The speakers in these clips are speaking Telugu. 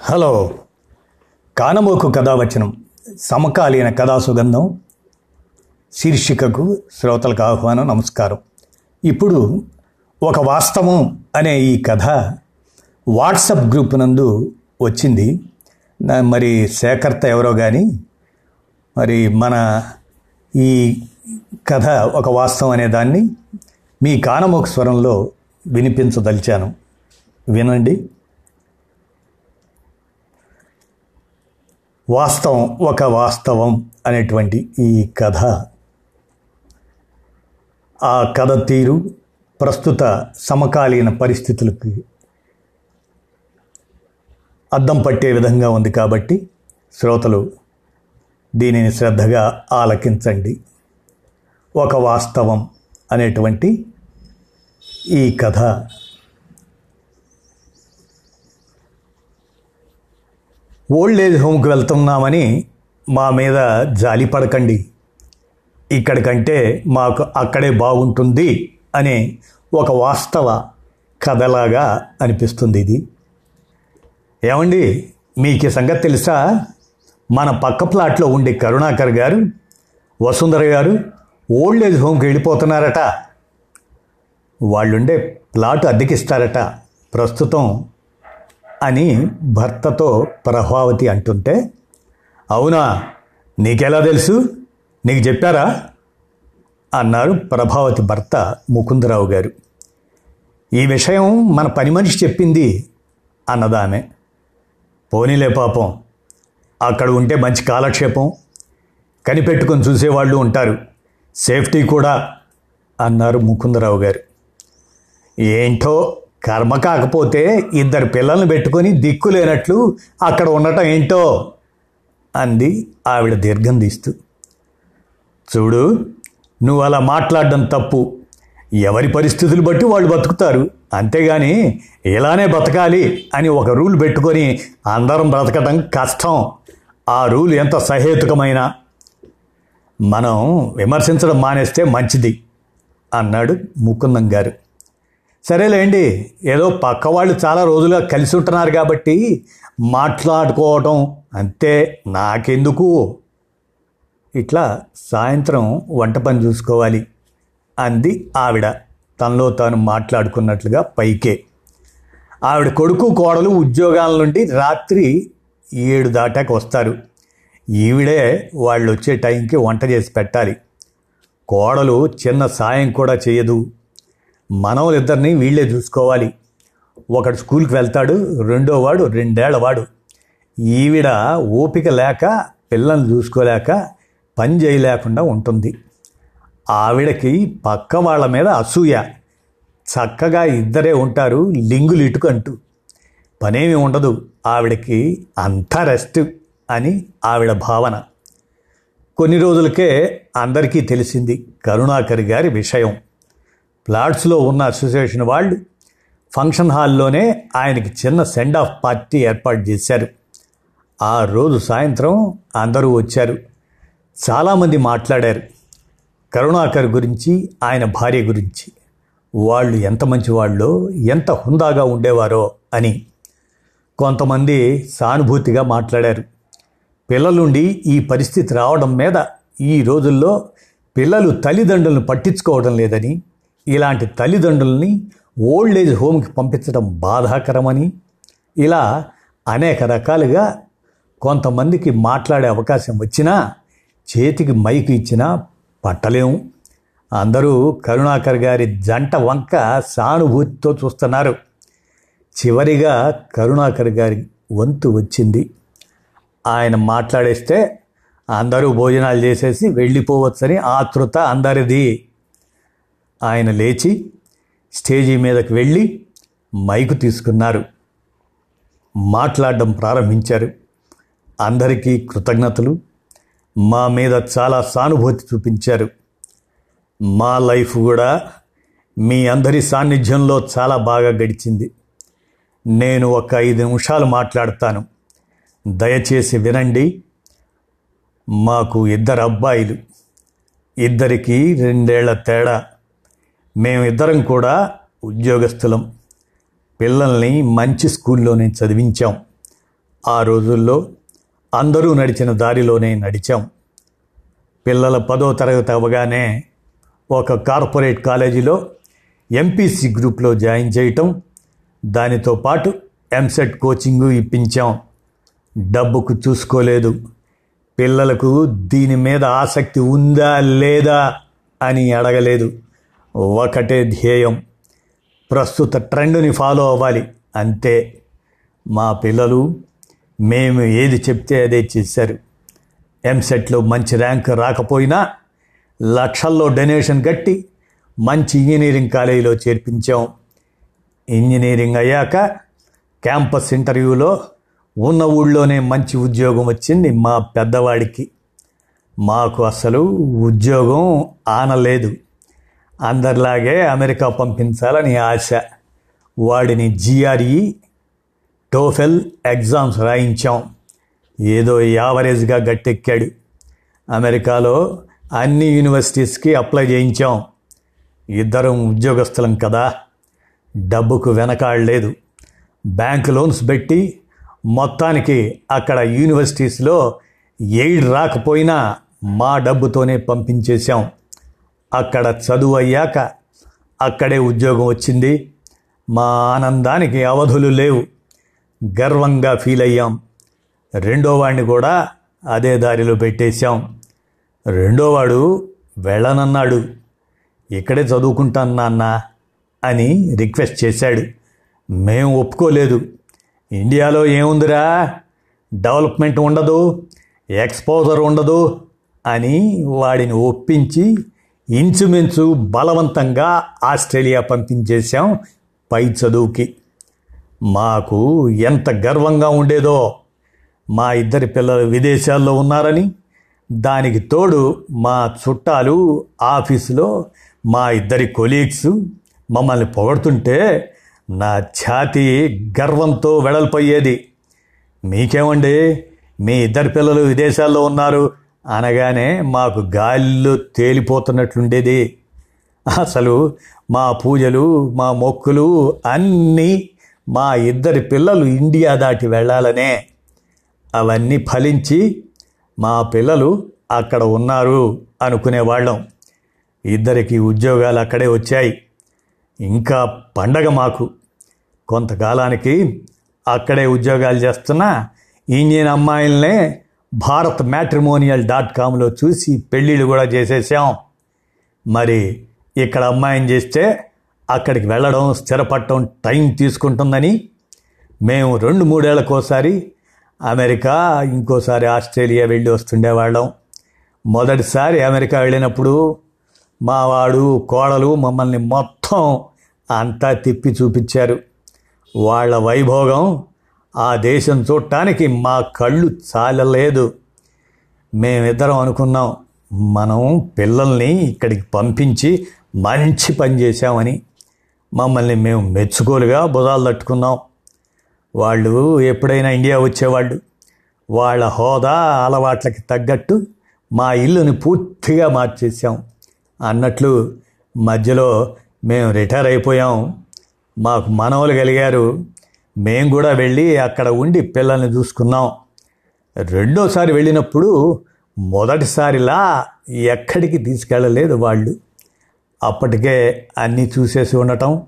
హలో. కానమోకు కథావచనం సమకాలీన కథా సుగంధం శీర్షికకు శ్రోతలకు ఆహ్వానం నమస్కారం. ఇప్పుడు ఒక వాస్తవం అనే ఈ కథ వాట్సప్ గ్రూప్ నందు వచ్చింది. మరి సేకర్త ఎవరో కానీ మరి మన ఈ కథ ఒక వాస్తవం అనే దాన్ని మీ కానమోక స్వరంలో వినిపించదలిచాను. వినండి. వాస్తవం ఒక వాస్తవం అనేటువంటి ఈ కథ. ఆ కథ తీరు ప్రస్తుత సమకాలీన పరిస్థితులకు అద్దం పట్టే విధంగా ఉంది కాబట్టి శ్రోతలు దీనిని శ్రద్ధగా ఆలకించండి. ఒక వాస్తవం అనేటువంటి ఈ కథ. ఓల్డ్ ఏజ్ హోమ్కి వెళ్తున్నామని మా మీద జాలి పడకండి. ఇక్కడికంటే మాకు అక్కడే బాగుంటుంది అనే ఒక వాస్తవ కథలాగా అనిపిస్తుంది ఇది. ఏమండి మీకు ఈ సంగతి తెలుసా? మన పక్క ప్లాట్లో ఉండే కరుణాకర్ గారు వసుంధర గారు ఓల్డ్ ఏజ్ హోమ్కి వెళ్ళిపోతున్నారట. వాళ్ళుండే ప్లాట్ అద్దెకిస్తారట. ప్రస్తుతం అని భర్తతో ప్రభావతి అంటుంటే అవునా? నీకెలా తెలుసు? నీకు చెప్పారా? అన్నారు ప్రభావతి భర్త ముకుందరావు గారు. ఈ విషయం మన పని మనిషి చెప్పింది అన్నదామె. పోనీలే పాపం. అక్కడ ఉంటే మంచి కాలక్షేపం. కనిపెట్టుకొని చూసేవాళ్ళు ఉంటారు. సేఫ్టీ కూడా అన్నారు ముకుందరావు గారు. ఏంటో కర్మ కాకపోతే ఇద్దరు పిల్లల్ని పెట్టుకొని దిక్కు లేనట్లు అక్కడ ఉండటం ఏంటో అంది ఆవిడ దీర్ఘం తీస్తూ చూడు నువ్వు అలా మాట్లాడడం తప్పు. ఎవరి పరిస్థితులు బట్టి వాళ్ళు బతుకుతారు. అంతేగాని ఇలానే బతకాలి అని ఒక రూల్ పెట్టుకొని అందరం బ్రతకడం కష్టం. ఆ రూల్ ఎంత సహేతుకమైన. మనం విమర్శించడం మానేస్తే మంచిది అన్నాడు ముకుందం గారు. సరేలేండి ఏదో పక్క వాళ్ళు చాలా రోజులుగా కలిసి ఉంటున్నారు కాబట్టి మాట్లాడుకోవటం అంతే నాకెందుకు? ఇట్లా సాయంత్రం వంట పని చూసుకోవాలి అంది ఆవిడ. తనలో తాను మాట్లాడుకున్నట్లుగా పైకే. ఆవిడ కొడుకు కోడలు ఉద్యోగాల నుండి రాత్రి ఏడు దాటాక వస్తారు. ఈవిడే వాళ్ళు వచ్చే టైంకి వంట చేసి పెట్టాలి. కోడలు చిన్న సాయం కూడా చేయదు. మనవలిద్దరిని వీళ్ళే చూసుకోవాలి. ఒకడు స్కూల్కి వెళ్తాడు రెండో వాడు రెండేళ్ళ వాడు. ఈవిడ ఓపిక లేక పిల్లల్ని చూసుకోలేక పని చేయలేకుండా ఉంటుంది. ఆవిడకి పక్క వాళ్ళ మీద అసూయ. చక్కగా ఇద్దరే ఉంటారు లింగులు ఇటుకంటూ. పనేమి ఉండదు ఆవిడకి అంతా రెస్ట్ అని ఆవిడ భావన. కొన్ని రోజులకే అందరికీ తెలిసింది కరుణాకర్ గారి విషయం. ప్లాట్స్లో ఉన్న అసోసియేషన్ వాళ్ళు ఫంక్షన్ హాల్లోనే ఆయనకి చిన్న సెండ్ ఆఫ్ పార్టీ ఏర్పాటు చేశారు. ఆ రోజు సాయంత్రం అందరూ వచ్చారు. చాలామంది మాట్లాడారు. కరుణాకర్ గురించి ఆయన భార్య గురించి. వాళ్ళు ఎంత మంచివాళ్ళో ఎంత హుందాగా ఉండేవారో అని. కొంతమంది సానుభూతిగా మాట్లాడారు. పిల్లలుండి ఈ పరిస్థితి రావడం మీద ఈ రోజుల్లో పిల్లలు తల్లిదండ్రులను పట్టించుకోవడం లేదని ఇలాంటి తల్లిదండ్రుల్ని ఓల్డ్ ఏజ్ హోమ్కి పంపించడం బాధాకరమని ఇలా అనేక రకాలుగా కొంతమందికి మాట్లాడే అవకాశం వచ్చినా చేతికి మైకు ఇచ్చినా పట్టలేము. అందరూ కరుణాకర్ గారి జంట వంక సానుభూతితో చూస్తున్నారు. చివరిగా కరుణాకర్ గారి వంతు వచ్చింది. ఆయన మాట్లాడేస్తే అందరూ భోజనాలు చేసేసి వెళ్ళిపోవచ్చని ఆతృత అందరిది. ఆయన లేచి స్టేజీ మీదకి వెళ్ళి మైకు తీసుకున్నారు. మాట్లాడడం ప్రారంభించారు. అందరికీ కృతజ్ఞతలు. మా మీద చాలా సానుభూతి చూపించారు. మా లైఫ్ కూడా మీ అందరి సాన్నిధ్యంలో చాలా బాగా గడిచింది. నేను ఒక ఐదు నిమిషాలు మాట్లాడతాను. దయచేసి వినండి. మాకు ఇద్దరు అబ్బాయిలు. ఇద్దరికి రెండేళ్ళ తేడా. మేమిద్దరం కూడా ఉద్యోగస్తులం పిల్లల్ని మంచి స్కూల్లోనే చదివించాం. ఆ రోజుల్లో అందరూ నడిచిన దారిలోనే నడిచాం. పిల్లల పదో తరగతి అవ్వగానే ఒక కార్పొరేట్ కాలేజీలో ఎంపీసీ గ్రూప్లో జాయిన్ చేయటం దానితో పాటు ఎంసెట్ కోచింగ్ ఇప్పించాం. డబ్బుకు చూసుకోలేదు. పిల్లలకు దీని మీద ఆసక్తి ఉందా లేదా అని అడగలేదు. ఒకటే ధ్యేయం. ప్రస్తుత ట్రెండ్ని ఫాలో అవ్వాలి. అంతే. మా పిల్లలు మేము ఏది చెప్తే అదే చేశారు. ఎంసెట్లో మంచి ర్యాంక్ రాకపోయినా లక్షల్లో డొనేషన్ కట్టి మంచి ఇంజనీరింగ్ కాలేజీలో చేర్పించాం. ఇంజనీరింగ్ అయ్యాక క్యాంపస్ ఇంటర్వ్యూలో ఉన్న ఊళ్ళోనే మంచి ఉద్యోగం వచ్చింది మా పెద్దవాడికి. మాకు అసలు ఉద్యోగం ఆనలేదు. అందరిలాగే అమెరికా పంపించాలని ఆశ. వాడిని జిఆర్ఈ టోఫెల్ ఎగ్జామ్స్ రాయించాం. ఏదో యావరేజ్గా గట్టెక్కాడు. అమెరికాలో అన్ని యూనివర్సిటీస్కి అప్లై చేయించాం. ఇద్దరం ఉద్యోగస్తులం కదా. డబ్బుకు వెనకాడలేదు బ్యాంక్ లోన్స్ పెట్టి మొత్తానికి అక్కడ యూనివర్సిటీస్లో ఎయిడ్ రాకపోయినా మా డబ్బుతోనే పంపించేశాం. అక్కడ చదువు అయ్యాక అక్కడే ఉద్యోగం వచ్చింది. మా ఆనందానికి అవధులు లేవు. గర్వంగా ఫీల్ అయ్యాం. రెండో వాడిని కూడా అదే దారిలో పెట్టేశాం. రెండోవాడు వెళ్ళనన్నాడు. ఇక్కడే చదువుకుంటాను నాన్న అని రిక్వెస్ట్ చేశాడు. మేము ఒప్పుకోలేదు. ఇండియాలో ఏముందిరా? డెవలప్మెంట్ ఉండదు. ఎక్స్పోజర్ ఉండదు అని వాడిని ఒప్పించి ఇంచుమించు బలవంతంగా ఆస్ట్రేలియా పంపించేశాం పై చదువుకి. మాకు ఎంత గర్వంగా ఉండేదో. మా ఇద్దరి పిల్లలు విదేశాల్లో ఉన్నారని దానికి తోడు మా చుట్టాలు ఆఫీసులో మా ఇద్దరి కొలీగ్స్ మమ్మల్ని పొగడుతుంటే నా ఛాతి గర్వంతో వెడల్పోయేది మీకేమండి? మీ ఇద్దరు పిల్లలు విదేశాల్లో ఉన్నారు. అనగానే మాకు గాలిలో తేలిపోతున్నట్లుండేది. అసలు మా పూజలు మా మొక్కులు అన్నీ మా ఇద్దరి పిల్లలు ఇండియా దాటి వెళ్ళాలనే అవన్నీ ఫలించి మా పిల్లలు అక్కడ ఉన్నారు అనుకునేవాళ్ళం. ఇద్దరికి ఉద్యోగాలు అక్కడే వచ్చాయి. ఇంకా పండగ మాకు. కొంతకాలానికి అక్కడే ఉద్యోగాలు చేస్తున్న ఇంజిన్ అమ్మాయిలనే భారత్ మ్యాట్రిమోనియల్ డాట్ కామ్లో చూసి పెళ్ళిళ్ళు కూడా చేసేసాం. మరి ఇక్కడ అమ్మాయిని చేస్తే అక్కడికి వెళ్ళడం స్థిరపడటం టైం తీసుకుంటుందని మేము రెండు మూడేళ్ళకోసారి అమెరికా ఇంకోసారి ఆస్ట్రేలియా వెళ్ళి వస్తుండేవాళ్ళం. మొదటిసారి అమెరికా వెళ్ళినప్పుడు మా వాడు కోడలు మమ్మల్ని మొత్తం అంతా తిప్పి చూపించారు. వాళ్ళ వైభోగం ఆ దేశం చూడటానికి మా కళ్ళు చాలలేదు. మేమిద్దరం అనుకున్నాం మనం పిల్లల్ని ఇక్కడికి పంపించి మంచి పని చేశామని. మమ్మల్ని మేము మెచ్చుకోలుగా భుజాలు తట్టుకున్నాం. వాళ్ళు ఎప్పుడైనా ఇండియా వచ్చేవాళ్ళు. వాళ్ళ హోదా అలవాట్లకి తగ్గట్టు మా ఇల్లుని పూర్తిగా మార్చేసాం అన్నట్లు మధ్యలో మేము రిటైర్ అయిపోయాం. మాకు మనవలు కలిగారు. మేము కూడా వెళ్ళి అక్కడ ఉండి పిల్లల్ని చూసుకున్నాం. రెండోసారి వెళ్ళినప్పుడు మొదటిసారిలా ఎక్కడికి తీసుకెళ్ళలేదు వాళ్ళు. అప్పటికే అన్నీ చూసేసి ఉండటం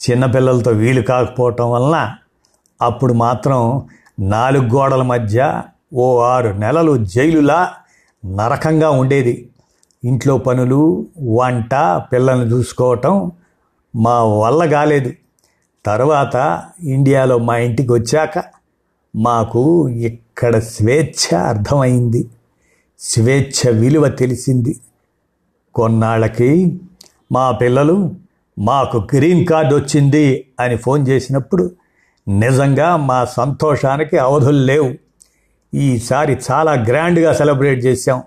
చిన్నపిల్లలతో వీలు కాకపోవటం వలన అప్పుడు మాత్రం నాలుగు గోడల మధ్య ఓ ఆరు నెలలు జైలులా నరకంగా ఉండేది. ఇంట్లో పనులు వంట పిల్లల్ని చూసుకోవటం మా వల్ల కాలేదు. తర్వాత ఇండియాలో మా ఇంటికి వచ్చాక మాకు ఇక్కడ స్వేచ్ఛ అర్థమైంది. స్వేచ్ఛ విలువ తెలిసింది. కొన్నాళ్ళకి మా పిల్లలు మాకు గ్రీన్ కార్డ్ వచ్చింది అని ఫోన్ చేసినప్పుడు నిజంగా మా సంతోషానికి అవధులు లేవు. ఈసారి చాలా గ్రాండ్గా సెలబ్రేట్ చేసాం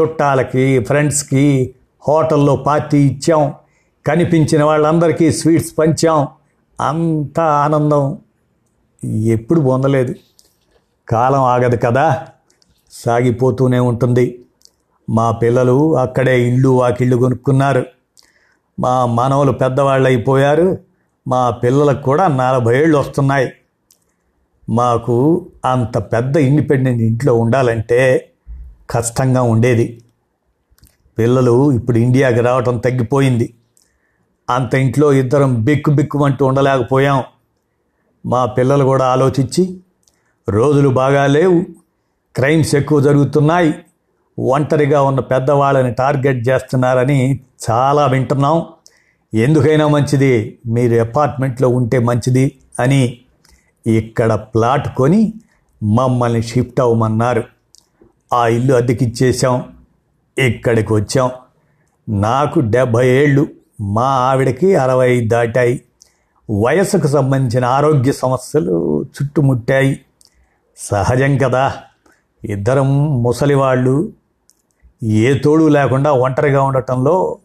చుట్టాలకి ఫ్రెండ్స్కి హోటల్లో పార్టీ ఇచ్చాం. కనిపించిన వాళ్ళందరికీ స్వీట్స్ పంచాం. అంత ఆనందం ఎప్పుడు పొందలేదు. కాలం ఆగదు కదా. సాగిపోతూనే ఉంటుంది. మా పిల్లలు అక్కడే ఇళ్ళు వాకిళ్ళు కొనుక్కున్నారు. మా మనవలు పెద్దవాళ్ళు అయిపోయారు మా పిల్లలకు కూడా నలభై ఏళ్ళు వస్తున్నాయి. మాకు అంత పెద్ద ఇండిపెండెంట్ ఇంట్లో ఉండాలంటే కష్టంగా ఉండేది. పిల్లలు ఇప్పుడు ఇండియాకి రావటం తగ్గిపోయింది. అంత ఇంట్లో ఇద్దరం బిక్కు బిక్కుమంటూ ఉండలేకపోయాం. మా పిల్లలు కూడా ఆలోచించి రోజులు బాగా లేవు క్రైమ్స్ ఎక్కువ జరుగుతున్నాయి ఒంటరిగా ఉన్న పెద్దవాళ్ళని టార్గెట్ చేస్తున్నారని చాలా వింటున్నాం. ఎందుకైనా మంచిది మీరు అపార్ట్మెంట్లో ఉంటే మంచిది అని ఇక్కడ ప్లాట్ కొని మమ్మల్ని షిఫ్ట్ అవ్వమన్నారు. ఆ ఇల్లు అద్దెకిచ్చేసాం ఇక్కడికి వచ్చాం. నాకు డెబ్భై ఏళ్ళు. మా ఆవిడకి అరవై దాటాయి. వయసుకు సంబంధించిన ఆరోగ్య సమస్యలు చుట్టుముట్టాయి. సహజం కదా. ఇద్దరం ముసలివాళ్ళు. ఏ తోడు లేకుండా ఒంటరిగా ఉండటంలో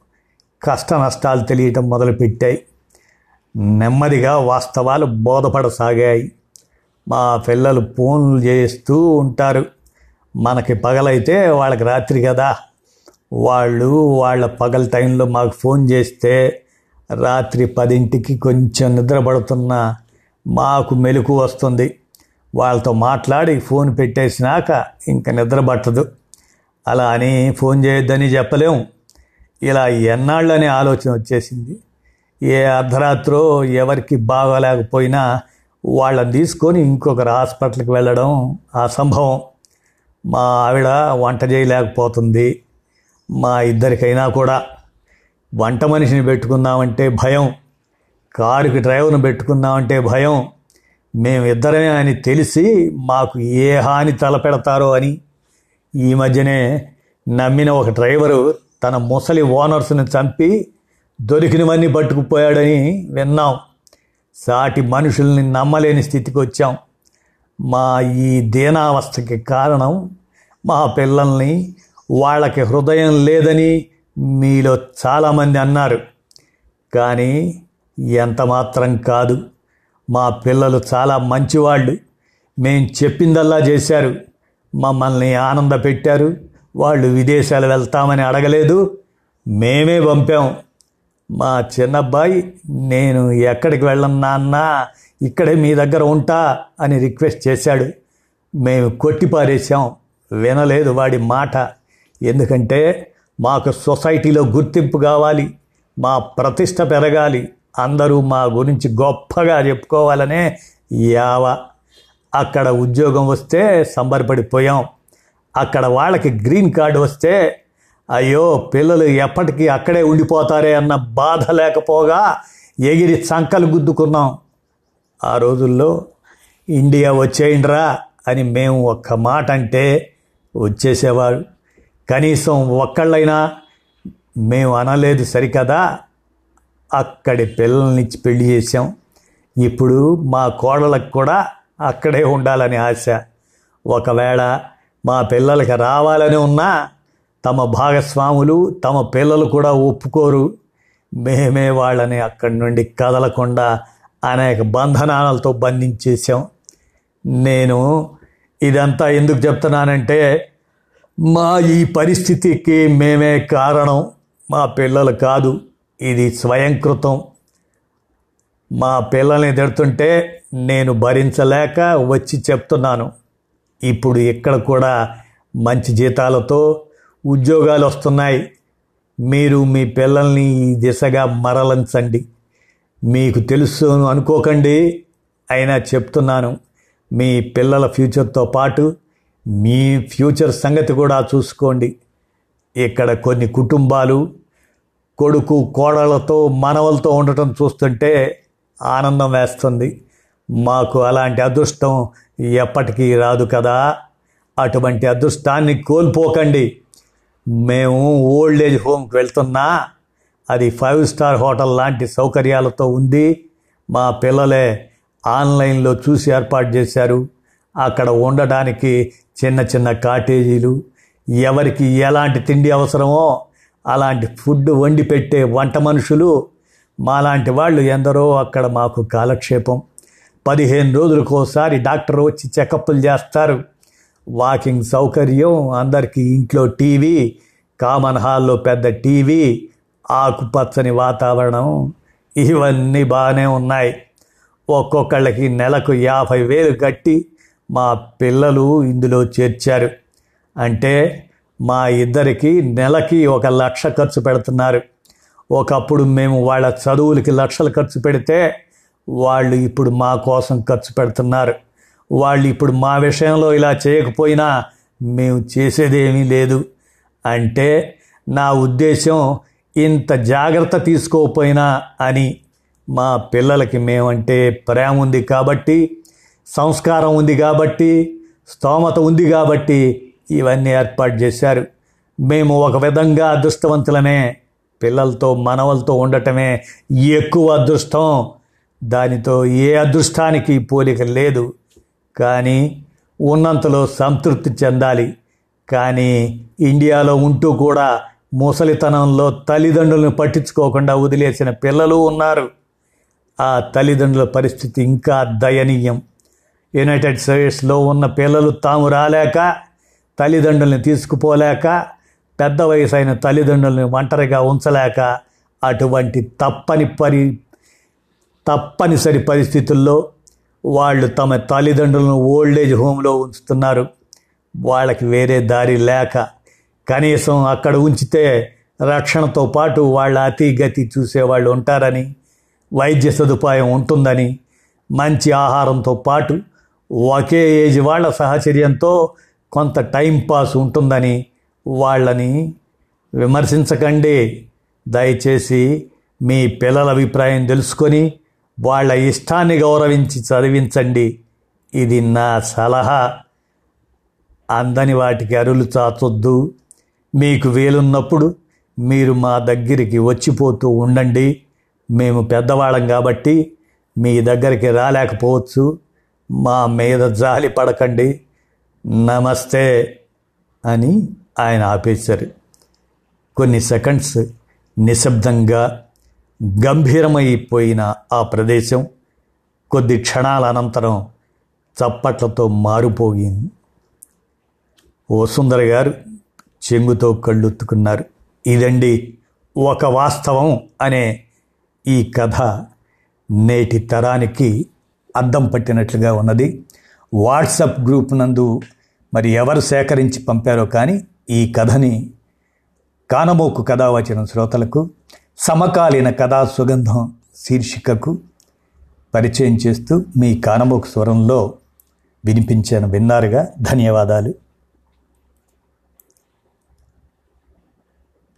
కష్ట నష్టాలు తెలియటం మొదలుపెట్టాయి. నెమ్మదిగా వాస్తవాలు బోధపడసాగాయి. మా పిల్లలు ఫోన్లు చేస్తూ ఉంటారు. మనకి పగలైతే వాళ్ళకి రాత్రి కదా. వాళ్ళు వాళ్ళ పగల టైంలో మాకు ఫోన్ చేస్తే రాత్రి పదింటికి కొంచెం నిద్రపడుతున్న మాకు మెలకు వస్తుంది. వాళ్ళతో మాట్లాడి ఫోన్ పెట్టేసినాక ఇంకా నిద్ర పట్టదు. అలా అని ఫోన్ చేయొద్దని చెప్పలేం. ఇలా ఎన్నాళ్ళనే ఆలోచన వచ్చేసింది. ఏ అర్ధరాత్రో ఎవరికి బాగోలేకపోయినా వాళ్ళని తీసుకొని ఇంకొకరు హాస్పిటల్కి వెళ్ళడం అసంభవం మా ఆవిడ వంట చేయలేకపోతుంది. మా ఇద్దరికైనా కూడా వంట మనిషిని పెట్టుకుందామంటే భయం కారుకి డ్రైవర్ను పెట్టుకుందామంటే భయం మేమిద్దరమే అని తెలిసి మాకు ఏ హాని తలపెడతారో అని ఈ మధ్యనే నమ్మిన ఒక డ్రైవరు తన ముసలి ఓనర్స్ని చంపి దొరికినవన్నీ పట్టుకుపోయాడని విన్నాం. సాటి మనుషుల్ని నమ్మలేని స్థితికి వచ్చాం. మా ఈ దీనావస్థకి కారణం మా పిల్లల్ని వాళ్ళకి హృదయం లేదని మీలో చాలామంది అన్నారు. కానీ ఎంత మాత్రం కాదు. మా పిల్లలు చాలా మంచివాళ్ళు. మేం చెప్పిందల్లా చేశారు. మమ్మల్ని ఆనంద పెట్టారు. వాళ్ళు విదేశాలు వెళ్తామని అడగలేదు. మేమే పంపాం. మా చిన్నబ్బాయి నేను ఎక్కడికి వెళ్ళను నాన్న? ఇక్కడే మీ దగ్గర ఉంటా అని రిక్వెస్ట్ చేశాడు. మేము కొట్టిపారేసాం వినలేదు వాడి మాట. ఎందుకంటే మాకు సొసైటీలో గుర్తింపు కావాలి మా ప్రతిష్ట పెరగాలి అందరూ మా గురించి గొప్పగా చెప్పుకోవాలనే యావ. అక్కడ ఉద్యోగం వస్తే సంబరపడిపోయాం. అక్కడ వాళ్ళకి గ్రీన్ కార్డు వస్తే అయ్యో పిల్లలు ఎప్పటికీ అక్కడే ఉండిపోతారే అన్న బాధ లేకపోగా ఎగిరి చంకలు గుద్దుకున్నాం. ఆ రోజుల్లో ఇండియా వచ్చేయండిరా అని మేము ఒక్క మాట అంటే వచ్చేసేవారు కనీసం ఒక్కళ్ళైనా మేము అనలేదు సరికదా? అక్కడి పిల్లల్నిచ్చి పెళ్ళి చేసాం ఇప్పుడు మా కోడలకు కూడా అక్కడే ఉండాలని ఆశ. ఒకవేళ మా పిల్లలకి రావాలని ఉన్నా తమ భాగస్వాములు తమ పిల్లలు కూడా ఒప్పుకోరు. మేమే వాళ్ళని అక్కడి నుండి కదలకుండా అనేక బంధనాలతో బంధించేసాం నేను ఇదంతా ఎందుకు చెప్తున్నానంటే మా ఈ పరిస్థితికి మేమే కారణం. మా పిల్లలు కాదు. ఇది స్వయంకృతం. మా పిల్లల్ని తిడుతుంటే నేను భరించలేక వచ్చి చెప్తున్నాను. ఇప్పుడు ఇక్కడ కూడా మంచి జీతాలతో ఉద్యోగాలు వస్తున్నాయి. మీరు మీ పిల్లల్ని ఈ దిశగా మరలించండి. మీకు తెలుసు అనుకోకండి. అయినా చెప్తున్నాను. మీ పిల్లల ఫ్యూచర్తో పాటు మీ ఫ్యూచర్ సంగతి కూడా చూసుకోండి. ఇక్కడ కొన్ని కుటుంబాలు కొడుకు కోడలతో మనవలతో ఉండటం చూస్తుంటే ఆనందం వేస్తుంది. మాకు అలాంటి అదృష్టం ఎప్పటికీ రాదు కదా. అటువంటి అదృష్టాన్ని కోల్పోకండి. మేము ఓల్డ్ ఏజ్ హోమ్కి వెళ్తున్నా అది ఫైవ్ స్టార్ హోటల్ లాంటి సౌకర్యాలతో ఉంది. మా పిల్లలే ఆన్లైన్లో చూసి ఏర్పాటు చేశారు. అక్కడ ఉండడానికి చిన్న చిన్న కాటేజీలు ఎవరికి ఎలాంటి తిండి అవసరమో అలాంటి ఫుడ్ వండి పెట్టే వంట మనుషులు మాలాంటి వాళ్ళు ఎందరో అక్కడ మాకు కాలక్షేపం. పదిహేను రోజులకోసారి డాక్టర్ వచ్చి చెకప్లు చేస్తారు. వాకింగ్ సౌకర్యం అందరికీ ఇంట్లో టీవీ కామన్ హాల్లో పెద్ద టీవీ ఆకుపచ్చని వాతావరణం ఇవన్నీ బాగానే ఉన్నాయి. ఒక్కొక్కళ్ళకి నెలకు యాభై వేలు కట్టి మా పిల్లలు ఇందులో చేర్చారు. అంటే మా ఇద్దరికి నెలకి ఒక లక్ష ఖర్చు పెడుతున్నారు. ఒకప్పుడు మేము వాళ్ళ చదువులకి లక్షలు ఖర్చు పెడితే వాళ్ళు ఇప్పుడు మా కోసం ఖర్చు పెడుతున్నారు. వాళ్ళు ఇప్పుడు మా విషయంలో ఇలా చేయకపోయినా మేము చేసేదేమీ లేదు. అంటే నా ఉద్దేశం ఇంత జాగ్రత్త తీసుకోకపోయినా అని మా పిల్లలకి మేమంటే ప్రేమ ఉంది కాబట్టి సంస్కారం ఉంది కాబట్టి స్తోమత ఉంది కాబట్టి ఇవన్నీ ఏర్పాటు చేశారు. మేము ఒక విధంగా అదృష్టవంతులమే. పిల్లలతో మనవలతో ఉండటమే ఎక్కువ అదృష్టం. దానితో ఏ అదృష్టానికి పోలిక లేదు. కానీ ఉన్నంతలో సంతృప్తి చెందాలి. కానీ ఇండియాలో ఉంటూ కూడా ముసలితనంలో తల్లిదండ్రులను పట్టించుకోకుండా వదిలేసిన పిల్లలు ఉన్నారు. ఆ తల్లిదండ్రుల పరిస్థితి ఇంకా దయనీయం. యునైటెడ్ స్టేట్స్లో ఉన్న పిల్లలు తాము రాలేక తల్లిదండ్రుల్ని తీసుకుపోలేక పెద్ద వయసు అయిన తల్లిదండ్రుల్ని ఒంటరిగా ఉంచలేక అటువంటి తప్పని పరి తప్పనిసరి పరిస్థితుల్లో వాళ్ళు తమ తల్లిదండ్రులను ఓల్డేజ్ హోమ్లో ఉంచుతున్నారు. వాళ్ళకి వేరే దారి లేక కనీసం అక్కడ ఉంచితే రక్షణతో పాటు వాళ్ళ అతి గతి చూసేవాళ్ళు ఉంటారని వైద్య సదుపాయం ఉంటుందని మంచి ఆహారంతో పాటు ఒకే ఏజ్ వాళ్ళ సహచర్యంతో కొంత టైం పాస్ ఉంటుందని వాళ్ళని విమర్శించకండి. దయచేసి మీ పిల్లల అభిప్రాయం తెలుసుకొని వాళ్ళ ఇష్టాన్ని గౌరవించి చదివించండి. ఇది నా సలహా. అందని వాటికి అరులు చాచొద్దు. మీకు వీలున్నప్పుడు మీరు మా దగ్గరికి వచ్చిపోతూ ఉండండి. మేము పెద్దవాళ్ళం కాబట్టి మీ దగ్గరికి రాలేకపోవచ్చు. మా మీద జాలి పడకండి నమస్తే అని ఆయన ఆపేశారు. కొన్ని సెకండ్స్ నిశ్శబ్దంగా గంభీరమైపోయిన ఆ ప్రదేశం కొద్ది క్షణాల అనంతరం చప్పట్లతో మారిపోయింది. ఓ సుందర గారు చెంగుతో కళ్ళుత్తుకున్నారు. ఇదండి ఒక వాస్తవం అనే ఈ కథ నేటి తరానికి అద్దం పట్టినట్లుగా ఉన్నది. వాట్సప్ గ్రూప్ నందు మరి ఎవరు సేకరించి పంపారో కానీ ఈ కథని కానమోకు కథ వచ్చిన శ్రోతలకు సమకాలీన కథా సుగంధం శీర్షికకు పరిచయం చేస్తూ మీ కానమోకు స్వరంలో వినిపించాను విన్నారుగా. ధన్యవాదాలు.